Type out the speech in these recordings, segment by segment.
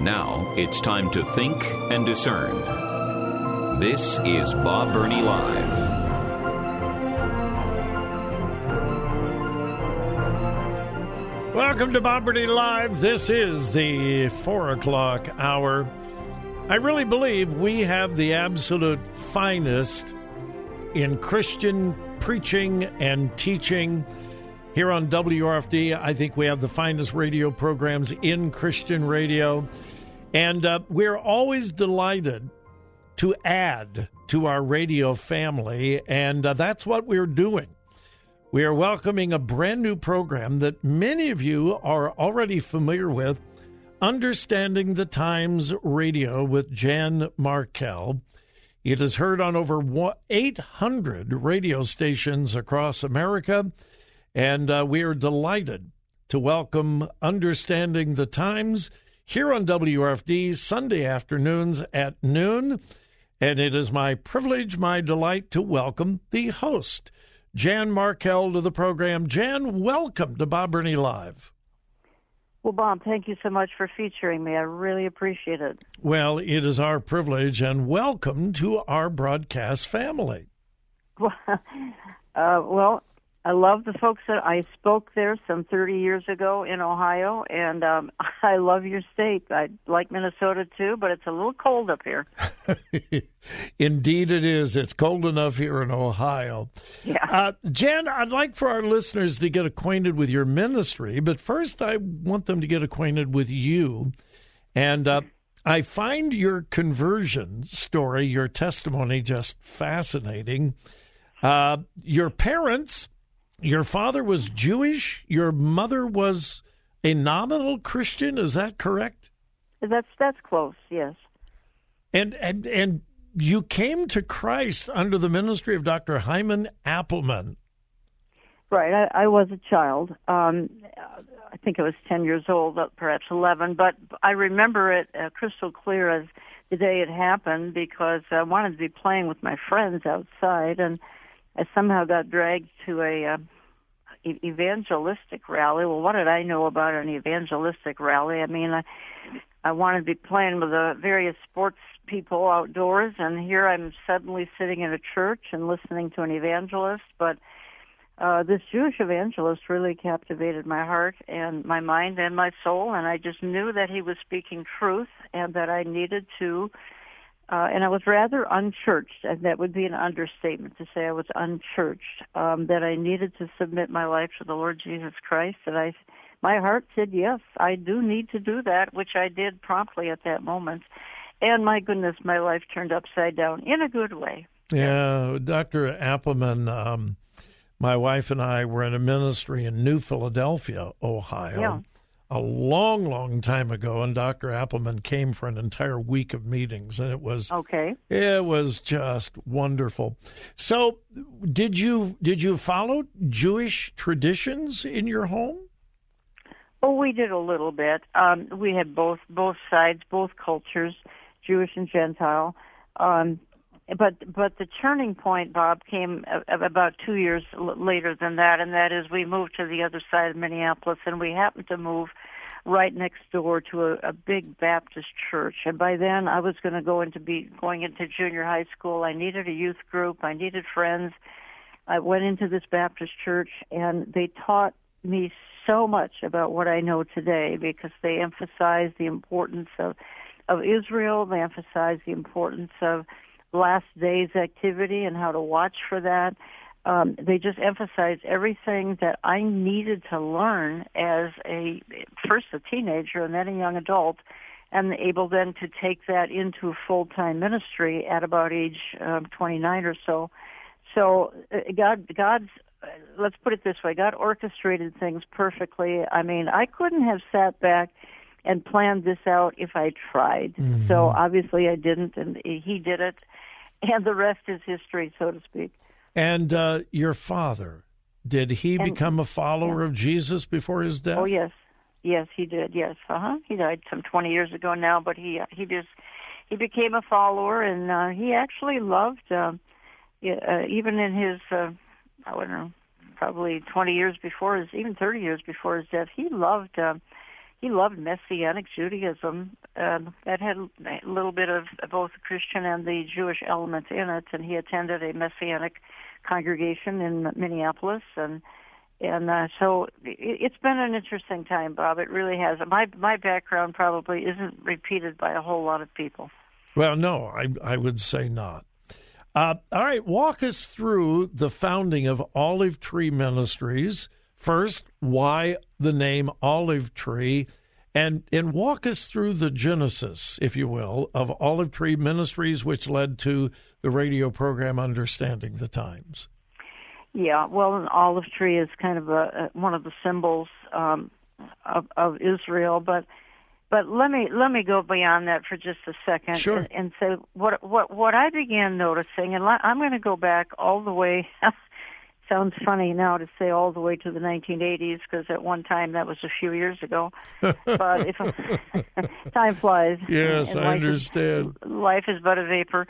Now it's time to think and discern. This is Bob Burney Live. Welcome to Bob Burney Live. This is the four o'clock hour. I really believe we have the absolute finest in Christian preaching and teaching here on WRFD. I think we have the finest radio programs in Christian radio. And uh, we're always delighted to add to our radio family. And uh, that's what we're doing. We are welcoming a brand new program that many of you are already familiar with Understanding the Times Radio with Jan Markell. It is heard on over 800 radio stations across America, and uh, we are delighted to welcome Understanding the Times here on WRFD Sunday afternoons at noon. And it is my privilege, my delight to welcome the host, Jan Markell, to the program. Jan, welcome to Bob Burney Live. Well, Bob, thank you so much for featuring me. I really appreciate it. Well, it is our privilege, and welcome to our broadcast family. Well, uh, well I love the folks that I spoke there some 30 years ago in Ohio, and um, I love your state. I like Minnesota too, but it's a little cold up here. Indeed, it is. It's cold enough here in Ohio. Yeah. Uh, Jan, I'd like for our listeners to get acquainted with your ministry, but first I want them to get acquainted with you. And uh, I find your conversion story, your testimony, just fascinating. Uh, your parents your father was Jewish. Your mother was a nominal Christian. Is that correct? That's that's close. Yes. And and and you came to Christ under the ministry of Dr. Hyman Appleman. Right. I, I was a child. Um, I think I was ten years old, perhaps eleven. But I remember it uh, crystal clear as the day it happened because I wanted to be playing with my friends outside and I somehow got dragged to a uh, evangelistic rally. Well, what did I know about an evangelistic rally? I mean, I I wanted to be playing with the various sports people outdoors, and here I'm suddenly sitting in a church and listening to an evangelist. But uh, this Jewish evangelist really captivated my heart and my mind and my soul, and I just knew that he was speaking truth and that I needed to and I was rather unchurched, and that would be an understatement to say I was unchurched. Um, that I needed to submit my life to the Lord Jesus Christ, and I, my heart said yes, I do need to do that, which I did promptly at that moment. And my goodness, my life turned upside down in a good way. Yeah, Dr. Appleman, um, my wife and I were in a ministry in New Philadelphia, Ohio. Yeah a long, long time ago, and Dr. Appleman came for an entire week of meetings, and it was okay. It was just wonderful. So, did you did you follow Jewish traditions in your home? Oh, we did a little bit. Um, we had both both sides, both cultures, Jewish and Gentile. Um, but but the turning point, Bob, came about two years later than that, and that is we moved to the other side of Minneapolis, and we happened to move right next door to a, a big Baptist church. And by then, I was going to go into be going into junior high school. I needed a youth group. I needed friends. I went into this Baptist church, and they taught me so much about what I know today because they emphasized the importance of of Israel. They emphasized the importance of last day's activity and how to watch for that. Um, they just emphasized everything that I needed to learn as a first a teenager and then a young adult, and able then to take that into full time ministry at about age um, 29 or so. So uh, God, God's let's put it this way: God orchestrated things perfectly. I mean, I couldn't have sat back and planned this out if I tried. Mm-hmm. So obviously I didn't, and he did it, and the rest is history, so to speak. And uh, your father, did he And- become a follower of Jesus before his death? Oh yes, yes, he did. Yes, uh huh. He died some twenty years ago now, but he uh, he just he became a follower, and uh, he actually loved uh, uh, even in his uh, I don't know probably twenty years before his even thirty years before his death, he loved. Uh, he loved Messianic Judaism um, that had a little bit of both the Christian and the Jewish element in it, and he attended a Messianic congregation in Minneapolis, and and uh, so it, it's been an interesting time, Bob. It really has. My my background probably isn't repeated by a whole lot of people. Well, no, I, I would say not. Uh, all right, walk us through the founding of Olive Tree Ministries. First, why the name Olive Tree, and and walk us through the genesis, if you will, of Olive Tree Ministries, which led to the radio program Understanding the Times. Yeah, well, an olive tree is kind of a, one of the symbols um, of, of Israel, but but let me let me go beyond that for just a second Sure. and, and say what what what I began noticing, and I'm going to go back all the way. sounds funny now to say all the way to the 1980s because at one time that was a few years ago. but if time flies, Yes, I life is- understand. life is but a vapor.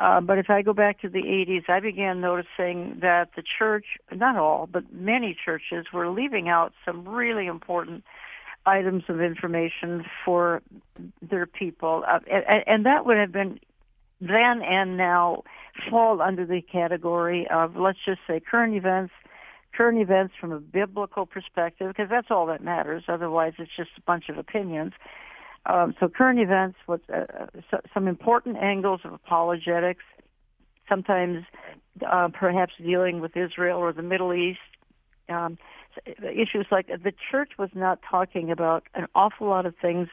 Uh, but if I go back to the 80s, I began noticing that the church, not all, but many churches were leaving out some really important items of information for their people. Uh, and, and that would have been then and now fall under the category of, let's just say, current events, current events from a biblical perspective, because that's all that matters. Otherwise, it's just a bunch of opinions. Um, so current events, what uh, so, some important angles of apologetics, sometimes uh, perhaps dealing with Israel or the Middle East. Um, issues like the church was not talking about an awful lot of things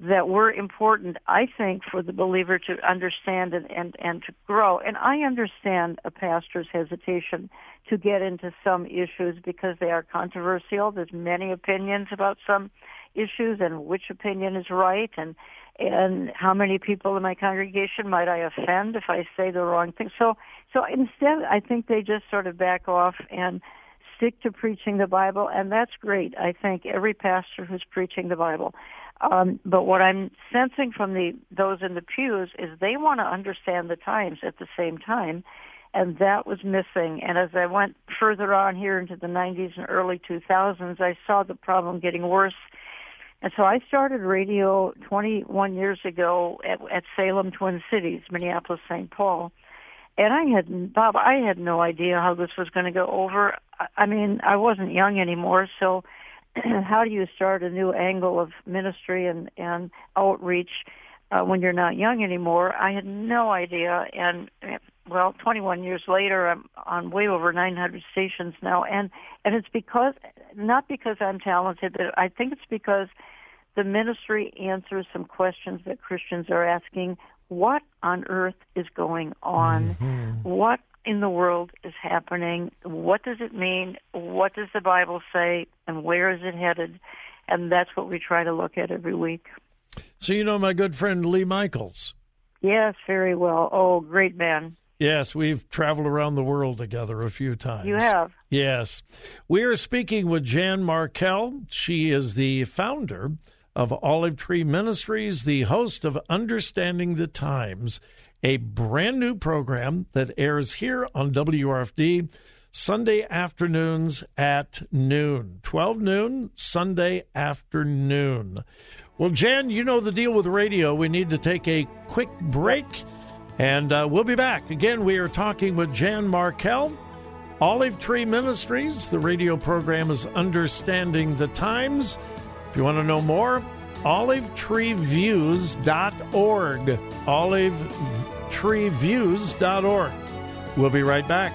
that were important, I think, for the believer to understand and, and, and to grow. And I understand a pastor's hesitation to get into some issues because they are controversial. There's many opinions about some issues and which opinion is right and and how many people in my congregation might I offend if I say the wrong thing. So so instead I think they just sort of back off and stick to preaching the Bible and that's great. I think every pastor who's preaching the Bible. Um, but what I'm sensing from the those in the pews is they want to understand the times at the same time, and that was missing. And as I went further on here into the 90s and early 2000s, I saw the problem getting worse. And so I started radio 21 years ago at, at Salem Twin Cities, Minneapolis, St. Paul. And I had, Bob, I had no idea how this was going to go over. I- mean, I wasn't young anymore, so how do you start a new angle of ministry and, and outreach uh, when you're not young anymore? I had no idea. And, well, 21 years later, I'm on way over 900 stations now. And, and it's because, not because I'm talented, but I think it's because the ministry answers some questions that Christians are asking. What on earth is going on? Mm-hmm. What in the world is happening? What does it mean? What does the Bible say? And where is it headed? And that's what we try to look at every week. So, you know my good friend Lee Michaels. Yes, very well. Oh, great man. Yes, we've traveled around the world together a few times. You have. Yes. We are speaking with Jan Markell. She is the founder of Olive Tree Ministries, the host of Understanding the Times, a brand new program that airs here on WRFD Sunday afternoons at noon. 12 noon, Sunday afternoon. Well, Jan, you know the deal with radio. We need to take a quick break, and uh, we'll be back. Again, we are talking with Jan Markell. Olive Tree Ministries. The radio program is Understanding the Times. If you want to know more, olivetreeviews.org. Olivetreeviews.org. We'll be right back.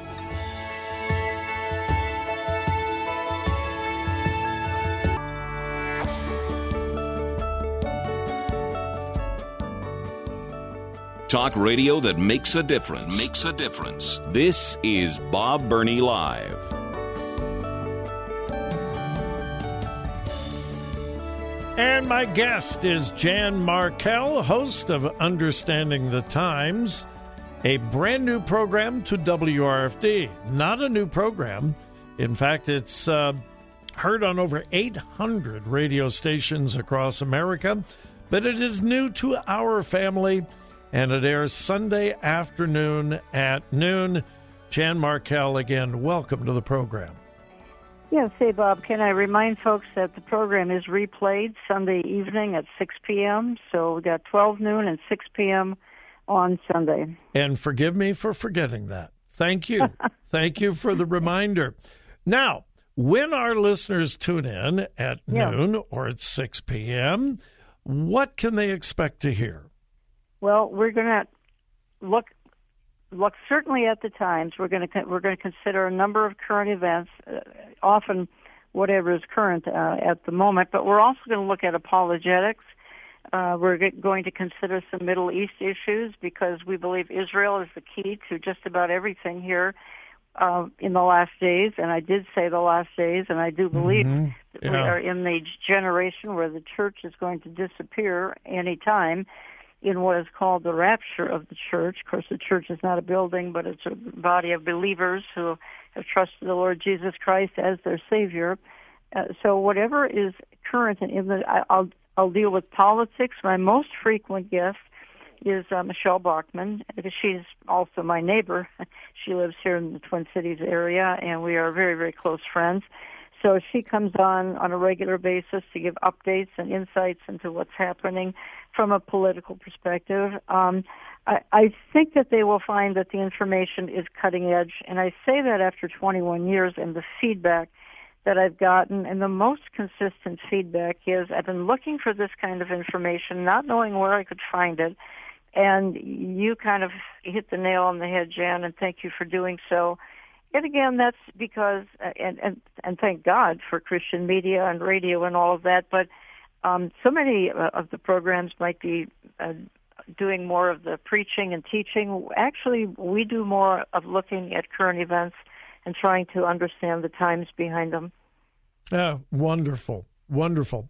Talk radio that makes a difference. Makes a difference. This is Bob Burney Live. And my guest is Jan Markell, host of Understanding the Times, a brand new program to WRFD. Not a new program. In fact, it's uh, heard on over 800 radio stations across America, but it is new to our family and it airs Sunday afternoon at noon. Jan Markell, again, welcome to the program. Yes, hey Bob, can I remind folks that the program is replayed Sunday evening at 6 p.m. So we got 12 noon and 6 p.m. on Sunday. And forgive me for forgetting that. Thank you. Thank you for the reminder. Now, when our listeners tune in at yeah. noon or at 6 p.m., what can they expect to hear? Well, we're going to look look certainly at the times. We're going to we're going to consider a number of current events, uh, often whatever is current uh, at the moment. But we're also going to look at apologetics. Uh, we're going to consider some Middle East issues because we believe Israel is the key to just about everything here uh, in the last days. And I did say the last days, and I do believe mm-hmm. yeah. we are in the generation where the church is going to disappear any time in what is called the rapture of the church. Of course, the church is not a building, but it's a body of believers who have trusted the Lord Jesus Christ as their Savior. Uh, so whatever is current and in the, I'll I'll deal with politics. My most frequent guest is uh, Michele Bachmann. She's also my neighbor. she lives here in the Twin Cities area, and we are very very close friends. So she comes on on a regular basis to give updates and insights into what's happening from a political perspective. Um, I, I think that they will find that the information is cutting edge, and I say that after 21 years and the feedback that I've gotten, and the most consistent feedback is I've been looking for this kind of information, not knowing where I could find it, and you kind of hit the nail on the head, Jan, and thank you for doing so. And again, that's because, uh, and and and thank God for Christian media and radio and all of that. But um, so many uh, of the programs might be uh, doing more of the preaching and teaching. Actually, we do more of looking at current events and trying to understand the times behind them. Yeah, wonderful, wonderful.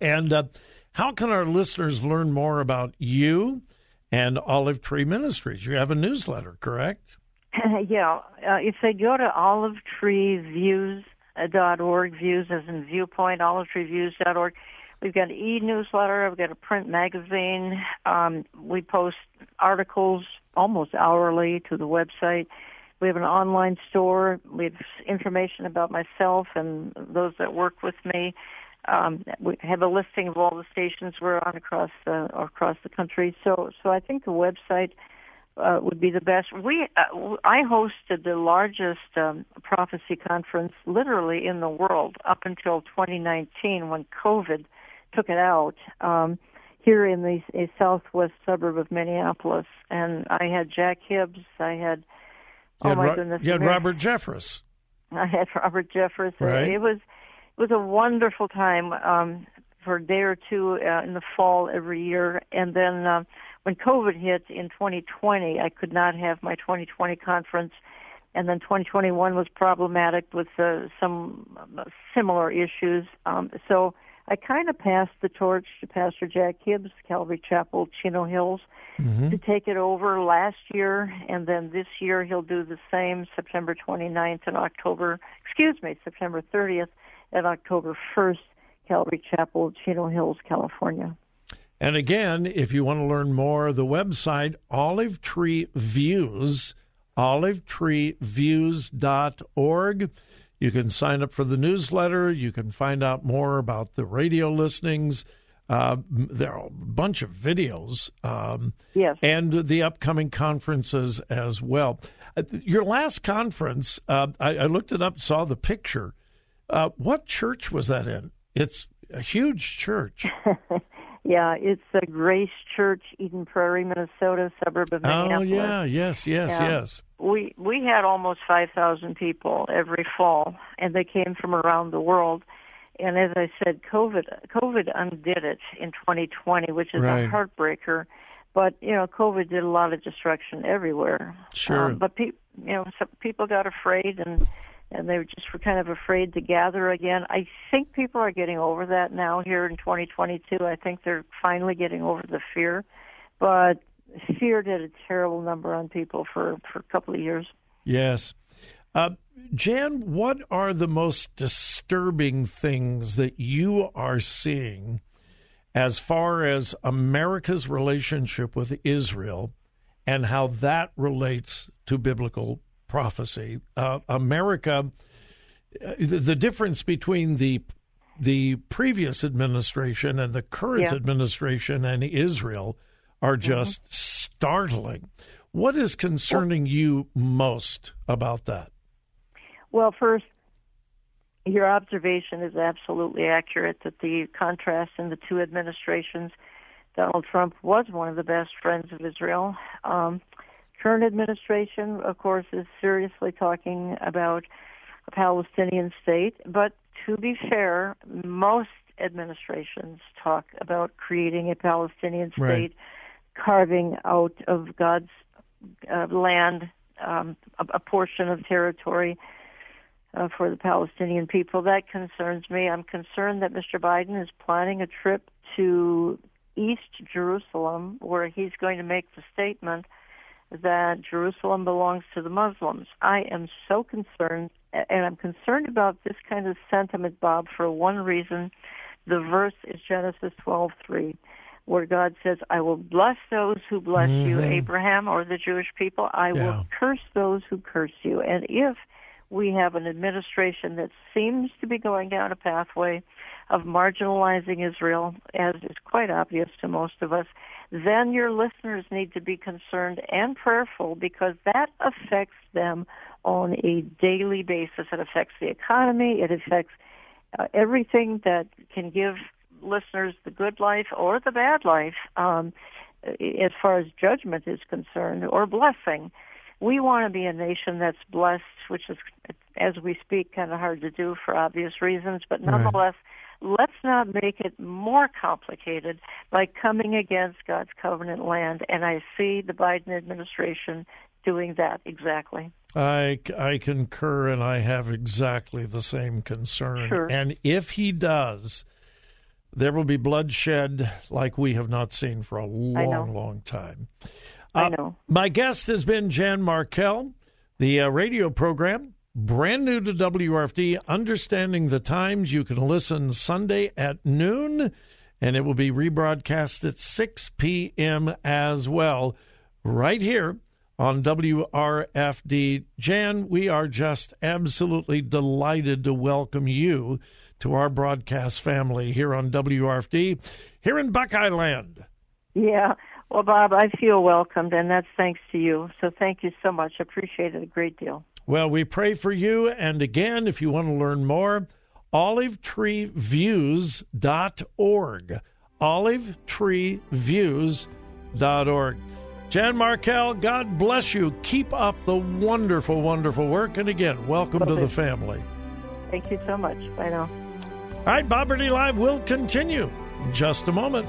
And uh, how can our listeners learn more about you and Olive Tree Ministries? You have a newsletter, correct? yeah, uh, if they go to olivetreeviews.org, views as in viewpoint, olivetreeviews.org, we've got an e-newsletter, I've got a print magazine. Um, we post articles almost hourly to the website. We have an online store. We have information about myself and those that work with me. Um, we have a listing of all the stations we're on across the across the country. So, so I think the website uh, would be the best. We uh, I hosted the largest um, prophecy conference literally in the world up until 2019 when COVID took it out. Um, here in the a southwest suburb of Minneapolis, and I had Jack Hibbs. I had oh my Ro- goodness, you had Robert Jeffress. I had Robert Jeffress. Right. It was it was a wonderful time um, for a day or two uh, in the fall every year, and then. Uh, when COVID hit in 2020, I could not have my 2020 conference, and then 2021 was problematic with uh, some uh, similar issues. Um, so I kind of passed the torch to Pastor Jack Hibbs, Calvary Chapel, Chino Hills, mm-hmm. to take it over last year, and then this year he'll do the same September 29th and October, excuse me, September 30th and October 1st, Calvary Chapel, Chino Hills, California. And again, if you want to learn more, the website Olive Tree Views, olivetreeviews.org. You can sign up for the newsletter. You can find out more about the radio listenings. Uh, there are a bunch of videos. Um, yes. And the upcoming conferences as well. Uh, your last conference, uh, I, I, looked it up, saw the picture. Uh, what church was that in? It's a huge church. Yeah, it's a Grace Church, Eden Prairie, Minnesota, suburb of Minneapolis. Oh yeah, yes, yes, yeah. yes. We we had almost five thousand people every fall, and they came from around the world. And as I said, COVID COVID undid it in 2020, which is right. a heartbreaker. But you know, COVID did a lot of destruction everywhere. Sure. Um, but pe- you know, some people got afraid and and they just were kind of afraid to gather again. I think people are getting over that now here in 2022. I think they're finally getting over the fear, but fear did a terrible number on people for for a couple of years. Yes. Uh, Jan, what are the most disturbing things that you are seeing as far as America's relationship with Israel and how that relates to biblical prophecy? Uh, America, uh, the, the, difference between the the previous administration and the current yeah. administration and Israel are mm-hmm. just mm-hmm. startling. What is concerning well, you most about that? Well, first, your observation is absolutely accurate that the contrast in the two administrations, Donald Trump was one of the best friends of Israel. Um, current administration, of course, is seriously talking about a Palestinian state, but to be fair, most administrations talk about creating a Palestinian state, right. carving out of God's uh, land um, a, a portion of territory uh, for the Palestinian people. That concerns me. I'm concerned that Mr. Biden is planning a trip to East Jerusalem where he's going to make the statement that Jerusalem belongs to the Muslims. I am so concerned, and I'm concerned about this kind of sentiment, Bob, for one reason. The verse is Genesis 12:3, where God says, "I will bless those who bless mm-hmm. you, Abraham or the Jewish people. I yeah. will curse those who curse you." And if we have an administration that seems to be going down a pathway of marginalizing Israel, as is quite obvious to most of us, then your listeners need to be concerned and prayerful because that affects them on a daily basis. It affects the economy, it affects uh, everything that can give listeners the good life or the bad life um, as far as judgment is concerned or blessing we want to be a nation that's blessed, which is, as we speak, kind of hard to do for obvious reasons, but nonetheless, right. let's not make it more complicated by coming against God's covenant land. And I see the Biden administration doing that exactly. I, I concur, and I have exactly the same concern. Sure. And if he does, there will be bloodshed like we have not seen for a long, long time. I uh, know. My guest has been Jan Markell, the uh, radio program, brand new to WRFD, Understanding the Times. You can listen Sunday at noon, and it will be rebroadcast at 6 p.m. as well, right here on WRFD. Jan, we are just absolutely delighted to welcome you to our broadcast family here on WRFD, here in Buckeye Land. Yeah. Well, Bob, I feel welcomed, and that's thanks to you. So thank you so much. Appreciate it a great deal. Well, we pray for you. And again, if you want to learn more, olivetreeviews.org. Olivetreeviews.org. Jan Markell, God bless you. Keep up the wonderful, wonderful work. And again, welcome Love to it. the family. Thank you so much. Bye now. All right, Bob Burney Live will continue in just a moment.